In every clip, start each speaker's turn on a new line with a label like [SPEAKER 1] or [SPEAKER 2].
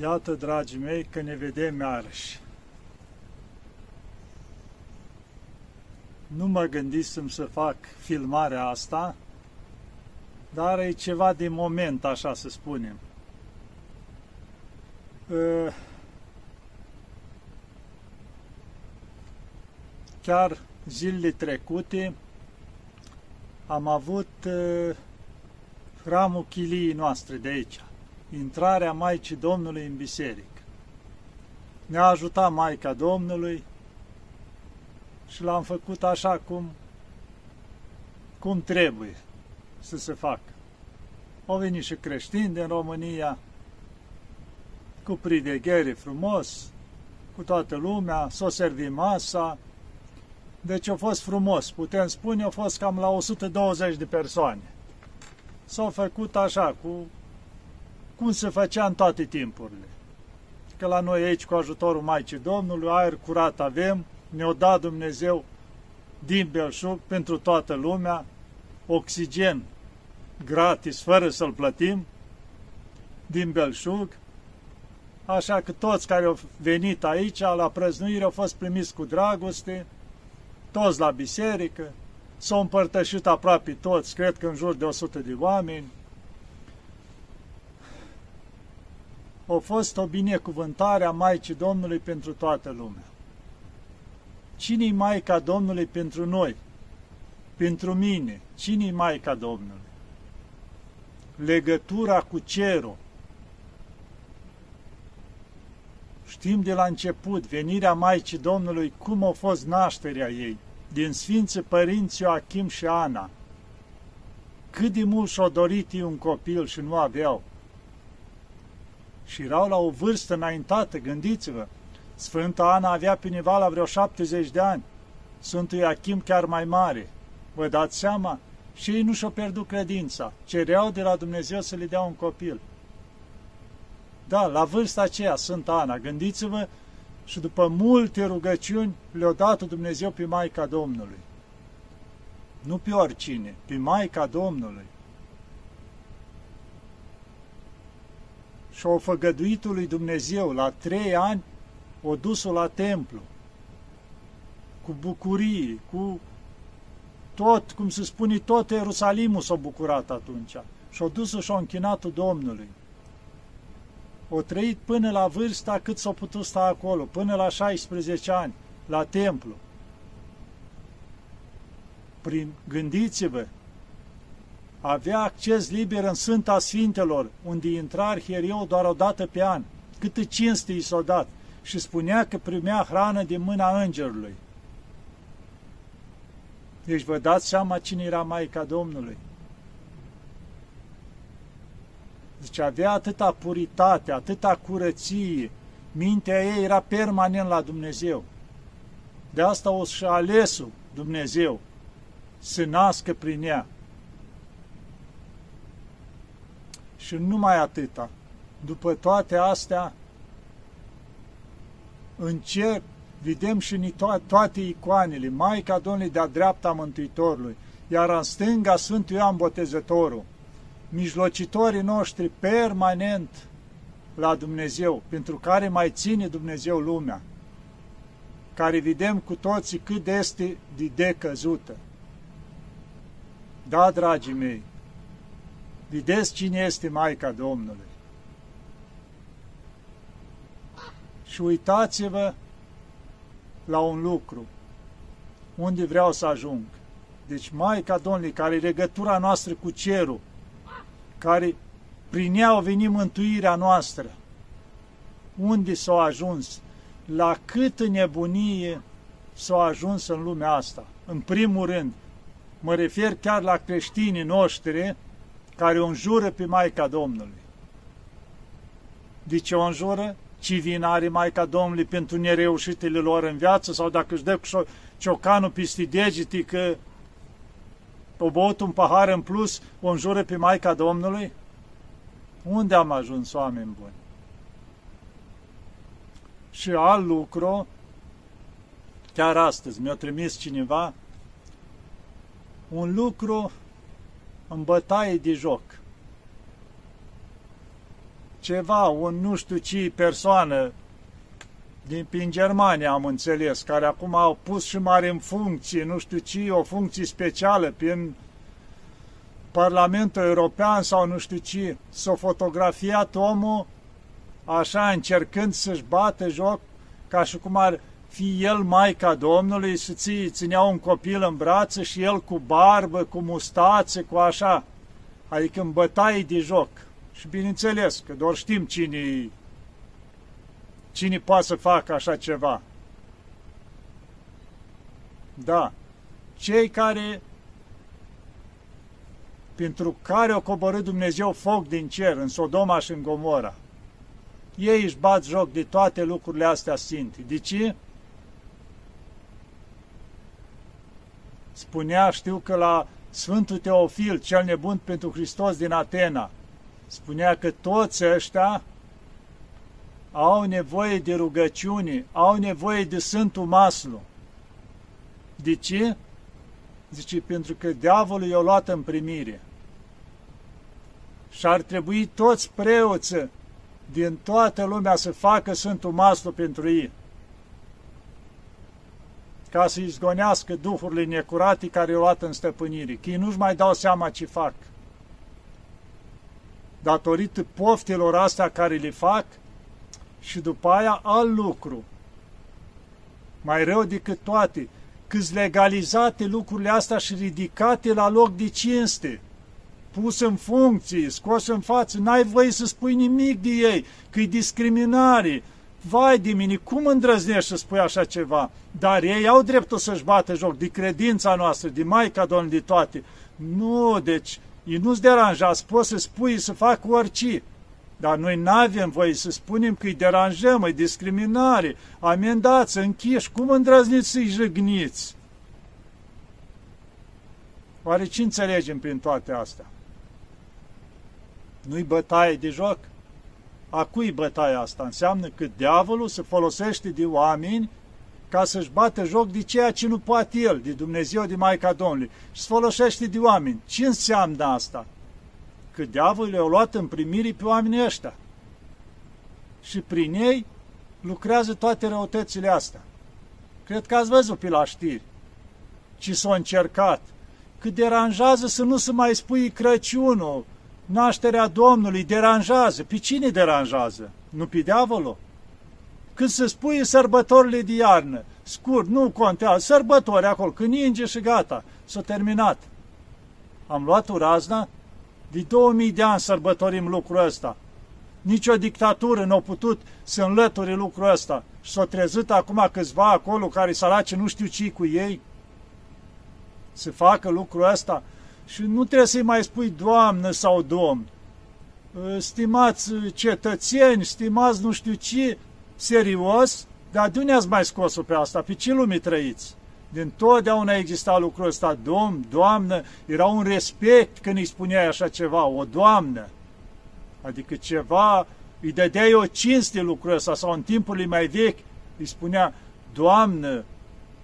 [SPEAKER 1] Iată, dragii mei, că ne vedem iarăși. Nu mă gândisem să fac filmarea asta, dar e ceva de moment, așa să spunem. Ă, chiar zilele trecute am avut ă, hramul chiliei noastre de aici intrarea Maicii Domnului în biserică. Ne-a ajutat Maica Domnului și l-am făcut așa cum, cum trebuie să se facă. Au venit și creștini din România, cu priveghere frumos, cu toată lumea, s-o servi masa, deci a fost frumos, putem spune, a fost cam la 120 de persoane. S-au făcut așa, cu cum se făcea în toate timpurile. Că la noi aici, cu ajutorul Maicii Domnului, aer curat avem, ne-o dat Dumnezeu din belșug pentru toată lumea, oxigen gratis, fără să-l plătim, din belșug, așa că toți care au venit aici la prăznuire au fost primiți cu dragoste, toți la biserică, s-au împărtășit aproape toți, cred că în jur de 100 de oameni, a fost o binecuvântare a Maicii Domnului pentru toată lumea. Cine-i Maica Domnului pentru noi? Pentru mine. Cine-i Maica Domnului? Legătura cu cerul. Știm de la început venirea Maicii Domnului cum a fost nașterea ei, din Sfinții Părinți Ioachim și Ana. Cât de mult și-o dorit un copil și nu aveau și erau la o vârstă înaintată, gândiți-vă. Sfânta Ana avea pe undeva la vreo 70 de ani, Sfântul Iachim chiar mai mare. Vă dați seama? Și ei nu și-au pierdut credința. Cereau de la Dumnezeu să le dea un copil. Da, la vârsta aceea, Sfânta Ana, gândiți-vă, și după multe rugăciuni le-a dat Dumnezeu pe Maica Domnului. Nu pe oricine, pe Maica Domnului. Și o făgăduit lui Dumnezeu la trei ani, o dus la templu, cu bucurie, cu tot, cum se spune, tot Ierusalimul s-a bucurat atunci. Și-o dus și-o închinat Domnului. O trăit până la vârsta cât s-a putut sta acolo, până la 16 ani, la templu. Prin, gândiți-vă, avea acces liber în Sfânta Sfintelor, unde intra arhieriul doar o dată pe an, câtă cinste i s-a dat, și spunea că primea hrană din mâna îngerului. Deci vă dați seama cine era Maica Domnului. Deci avea atâta puritate, atâta curăție, mintea ei era permanent la Dumnezeu. De asta o și alesul Dumnezeu să nască prin ea. Și numai atâta. După toate astea, în cer vedem și în to- toate icoanele, Maica Domnului de-a dreapta Mântuitorului, iar în stânga Sfântul Ioan Botezătorul, mijlocitorii noștri permanent la Dumnezeu, pentru care mai ține Dumnezeu lumea, care vedem cu toții cât este de decăzută. Da, dragii mei, Vedeți cine este Maica Domnului. Și uitați-vă la un lucru, unde vreau să ajung. Deci Maica Domnului, care e legătura noastră cu cerul, care prin ea a venit mântuirea noastră, unde s-a ajuns, la câtă nebunie s-a ajuns în lumea asta. În primul rând, mă refer chiar la creștinii noștri, care o înjură pe Maica Domnului. De ce o înjură? Ce vin are Maica Domnului pentru nereușitele lor în viață sau dacă își dă cu ciocanul peste degete că o băut un pahar în plus, o înjură pe Maica Domnului? Unde am ajuns, oameni buni? Și alt lucru, chiar astăzi mi-a trimis cineva un lucru în bătaie de joc. ceva, un nu știu ce persoană din prin Germania, am înțeles, care acum au pus și mare în funcție, nu știu ce, o funcție specială prin Parlamentul European sau nu știu ce, s-a fotografiat omul așa încercând să-și bată joc ca și cum ar fi el Maica Domnului, să ții, ținea un copil în brațe și el cu barbă, cu mustațe, cu așa, adică în bătaie de joc. Și bineînțeles că doar știm cine, cine poate să facă așa ceva. Da, cei care pentru care o coborât Dumnezeu foc din cer în Sodoma și în Gomora. Ei își bat joc de toate lucrurile astea sfinte. De ce? Spunea, știu că la Sfântul Teofil, cel nebun pentru Hristos din Atena, spunea că toți ăștia au nevoie de rugăciune, au nevoie de Sfântul Maslu. De ce? Zice, pentru că diavolul i-a luat în primire. Și ar trebui toți preoții din toată lumea să facă Sfântul Maslu pentru ei, ca să izgonească duhurile necurate care i-au luat în stăpânire, că ei nu-și mai dau seama ce fac. Datorită poftelor astea care le fac și după aia alt lucru, mai rău decât toate, câți legalizate lucrurile astea și ridicate la loc de cinste, pus în funcție, scos în față, n-ai voie să spui nimic de ei, că e discriminare. Vai de mine, cum îndrăznești să spui așa ceva? Dar ei au dreptul să-și bată joc de credința noastră, de Maica Domnului, de toate. Nu, deci, ei nu-ți deranjați, poți să spui, să fac orice. Dar noi nu avem voie să spunem că îi deranjăm, e discriminare, amendați, închiși, cum îndrăzniți să-i jăgniți? Oare ce înțelegem prin toate astea? Nu-i bătaie de joc? A cui bătaia asta? Înseamnă că diavolul se folosește de oameni ca să-și bată joc de ceea ce nu poate el, de Dumnezeu, de Maica Domnului. Și se folosește de oameni. Ce înseamnă asta? Că diavolul le-a luat în primire pe oamenii ăștia. Și prin ei lucrează toate răutățile astea. Cred că ați văzut pe la știri ce s-a încercat. Cât deranjează să nu se mai spui Crăciunul, nașterea Domnului deranjează. Pe cine deranjează? Nu pe diavolul? Când se spui sărbătorile de iarnă, scurt, nu contează, sărbători acolo, când ninge și gata, s-a terminat. Am luat o razna, de 2000 de ani sărbătorim lucrul ăsta. Nici o dictatură nu a putut să înlăture lucrul ăsta și s-a trezit acum câțiva acolo care săraci nu știu ce cu ei să facă lucrul ăsta și nu trebuie să-i mai spui Doamnă sau Domn. Ă, stimați cetățeni, stimați nu știu ce, serios, dar de unde ați mai scos-o pe asta? Pe ce lume trăiți? Din totdeauna exista lucrul ăsta, Domn, Doamnă, era un respect când îi spuneai așa ceva, o Doamnă. Adică ceva, îi dădeai o cinste lucrul ăsta, sau în timpurile mai vechi îi spunea Doamnă,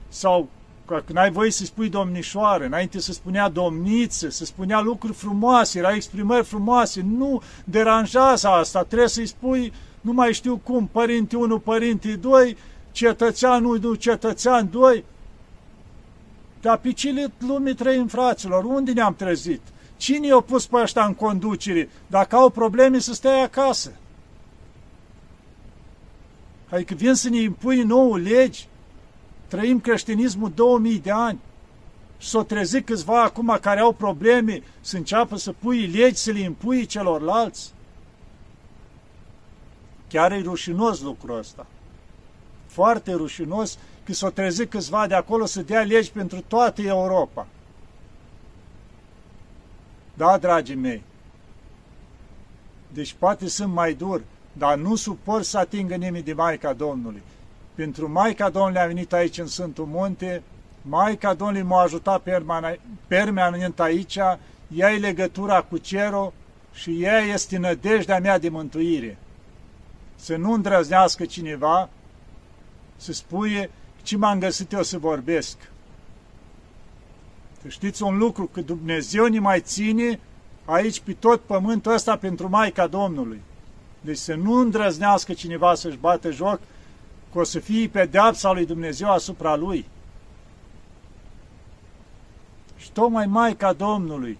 [SPEAKER 1] sau că n-ai voie să spui domnișoară, înainte să spunea domniță, să spunea lucruri frumoase, era exprimări frumoase, nu deranjează asta, trebuie să-i spui, nu mai știu cum, părinte 1, părinte 2, cetățean 1, cetățean 2. Dar pe ce lumii trăim, fraților? Unde ne-am trezit? Cine i-a pus pe ăștia în conducere? Dacă au probleme, să stea acasă. Adică vin să ne impui nouă legi, Trăim creștinismul 2000 de ani și s-o trezit câțiva acum care au probleme să înceapă să pui legi, să le impui celorlalți. Chiar e rușinos lucrul ăsta. Foarte rușinos că s-o trezit câțiva de acolo să dea legi pentru toată Europa. Da, dragii mei, deci poate sunt mai dur, dar nu suport să atingă nimeni de Maica Domnului. Pentru Maica Domnului a venit aici în Sfântul Munte, Maica Domnului m-a ajutat permanent aici, ea e legătura cu cerul și ea este nădejdea mea de mântuire. Să nu îndrăznească cineva să spuie ce m-am găsit eu să vorbesc. Să știți un lucru, că Dumnezeu ne mai ține aici pe tot pământul ăsta pentru Maica Domnului. Deci să nu îndrăznească cineva să-și bată joc că o să fie pedeapsa lui Dumnezeu asupra lui. Și tocmai Maica Domnului,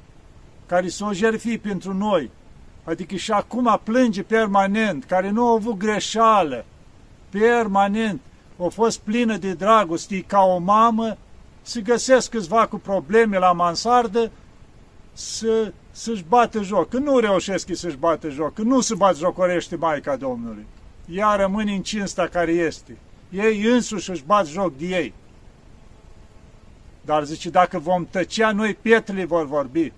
[SPEAKER 1] care s-o jerfi pentru noi, adică și acum plânge permanent, care nu a avut greșeală, permanent, a fost plină de dragoste ca o mamă, să găsesc câțiva cu probleme la mansardă, să, să-și bată joc. Când nu reușesc să-și bată joc, când nu se bat jocorește Maica Domnului, ea rămâne în cinsta care este. Ei însuși își bat joc de ei. Dar zice, dacă vom tăcea, noi pietrele vor vorbi.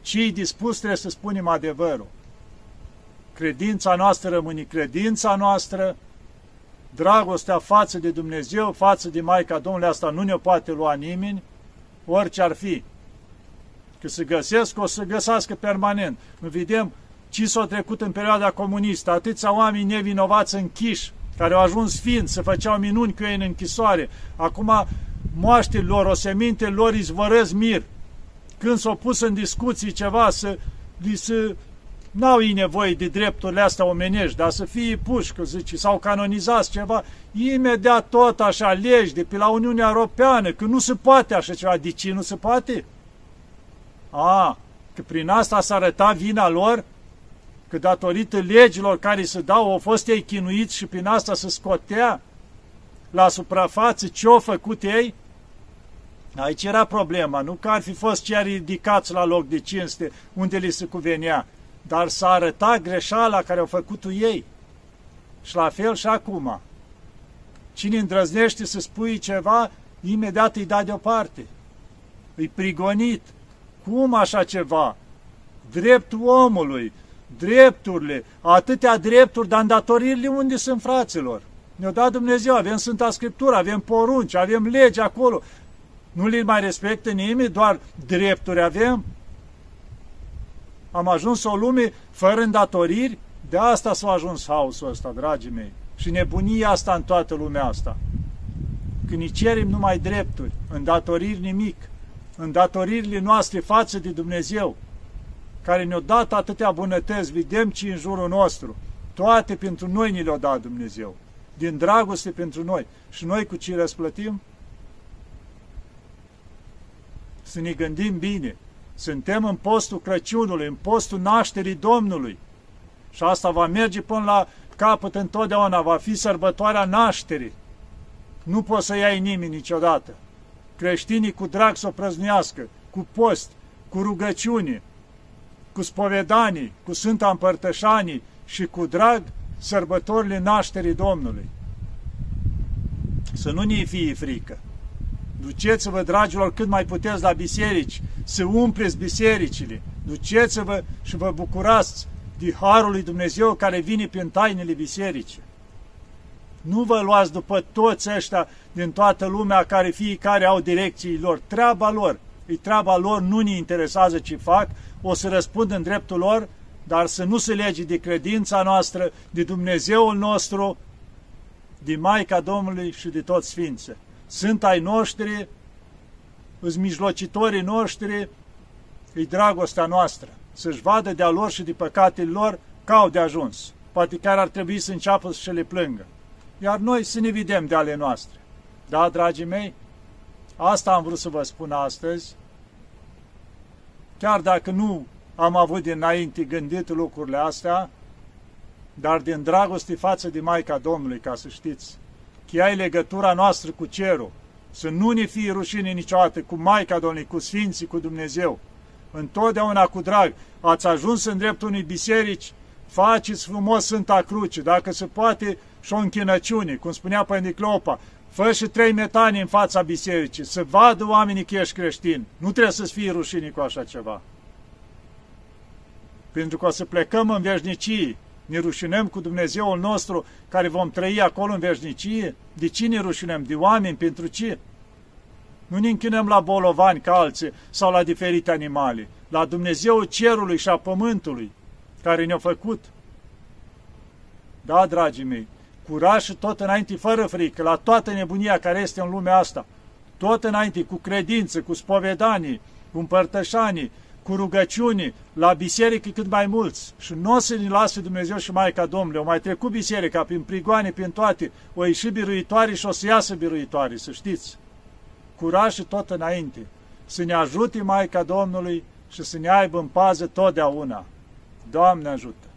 [SPEAKER 1] Cei dispus trebuie să spunem adevărul. Credința noastră rămâne credința noastră, dragostea față de Dumnezeu, față de Maica Domnului, asta nu ne poate lua nimeni, orice ar fi. Că se găsesc, o să găsească permanent. Nu vedem ce s-a trecut în perioada comunistă, atâția oameni nevinovați închiși, care au ajuns sfinți, să făceau minuni cu ei în închisoare. Acum moaștele lor, oseminte lor izvorăz mir. Când s-au pus în discuții ceva, să, să N-au ei nevoie de drepturile astea omenești, dar să fie puși, că zice, sau canonizați ceva, imediat tot așa legi de pe la Uniunea Europeană, că nu se poate așa ceva. De ce nu se poate? A, că prin asta s-a arătat vina lor, că datorită legilor care se dau, au fost ei chinuiți și prin asta se scotea la suprafață ce au făcut ei? Aici era problema, nu că ar fi fost chiar ridicați la loc de cinste unde li se cuvenea, dar s-a arătat greșeala care au făcut-o ei. Și la fel și acum. Cine îndrăznește să spui ceva, imediat îi da deoparte. Îi prigonit. Cum așa ceva? Dreptul omului, drepturile, atâtea drepturi, dar îndatoririle unde sunt fraților? Ne-a dat Dumnezeu, avem Sfânta Scriptură, avem porunci, avem legi acolo. Nu le mai respectă nimeni, doar drepturi avem? Am ajuns o lume fără îndatoriri, de asta s-a ajuns haosul ăsta, dragii mei. Și nebunia asta în toată lumea asta. Când îi cerem numai drepturi, îndatoriri nimic, îndatoririle noastre față de Dumnezeu, care ne-a dat atâtea bunătăți, vedem ce în jurul nostru, toate pentru noi ni le-a dat Dumnezeu, din dragoste pentru noi. Și noi cu ce răsplătim? Să ne gândim bine, suntem în postul Crăciunului, în postul nașterii Domnului. Și asta va merge până la capăt întotdeauna, va fi sărbătoarea nașterii. Nu poți să iei nimeni niciodată. Creștinii cu drag să o prăznuiască, cu post, cu rugăciune, cu spovedanii, cu Sfânta Împărtășanii și cu drag sărbătorile nașterii Domnului. Să nu ne fie frică. Duceți-vă, dragilor, cât mai puteți la biserici, să umpleți bisericile. Duceți-vă și vă bucurați de Harul lui Dumnezeu care vine prin tainele bisericii. Nu vă luați după toți ăștia din toată lumea care fiecare au direcții lor. Treaba lor. E treaba lor, nu ne interesează ce fac, o să răspund în dreptul lor, dar să nu se lege de credința noastră, de Dumnezeul nostru, de Maica Domnului și de toți Sfinții sunt ai noștri, îți mijlocitorii noștri, îi dragostea noastră, să-și vadă de-a lor și de păcatele lor ca au de ajuns. Poate chiar ar trebui să înceapă să le plângă. Iar noi să ne vedem de ale noastre. Da, dragii mei? Asta am vrut să vă spun astăzi. Chiar dacă nu am avut dinainte gândit lucrurile astea, dar din dragoste față de Maica Domnului, ca să știți, că ai legătura noastră cu cerul, să nu ne fie rușine niciodată cu Maica Domnului, cu Sfinții, cu Dumnezeu. Întotdeauna cu drag, ați ajuns în dreptul unei biserici, faceți frumos Sfânta Cruce, dacă se poate și o închinăciune, cum spunea Părinte Clopa, fă și trei metani în fața bisericii, să vadă oamenii că ești creștin. Nu trebuie să-ți fie rușine cu așa ceva. Pentru că o să plecăm în veșnicie, ne rușinăm cu Dumnezeul nostru care vom trăi acolo în veșnicie? De ce ne rușinăm? De oameni? Pentru ce? Nu ne închinăm la bolovani ca alții sau la diferite animale, la Dumnezeul cerului și a pământului care ne-a făcut. Da, dragii mei, curaj și tot înainte, fără frică, la toată nebunia care este în lumea asta, tot înainte, cu credință, cu spovedanii, cu împărtășanii, cu rugăciuni la biserică cât mai mulți și nu o să ne lase Dumnezeu și Maica Domnului. O mai trecut biserica prin prigoane, prin toate, o ieși biruitoare și o să iasă biruitoare, să știți. Curaj și tot înainte. Să ne ajute Maica Domnului și să ne aibă în pază totdeauna. Doamne ajută!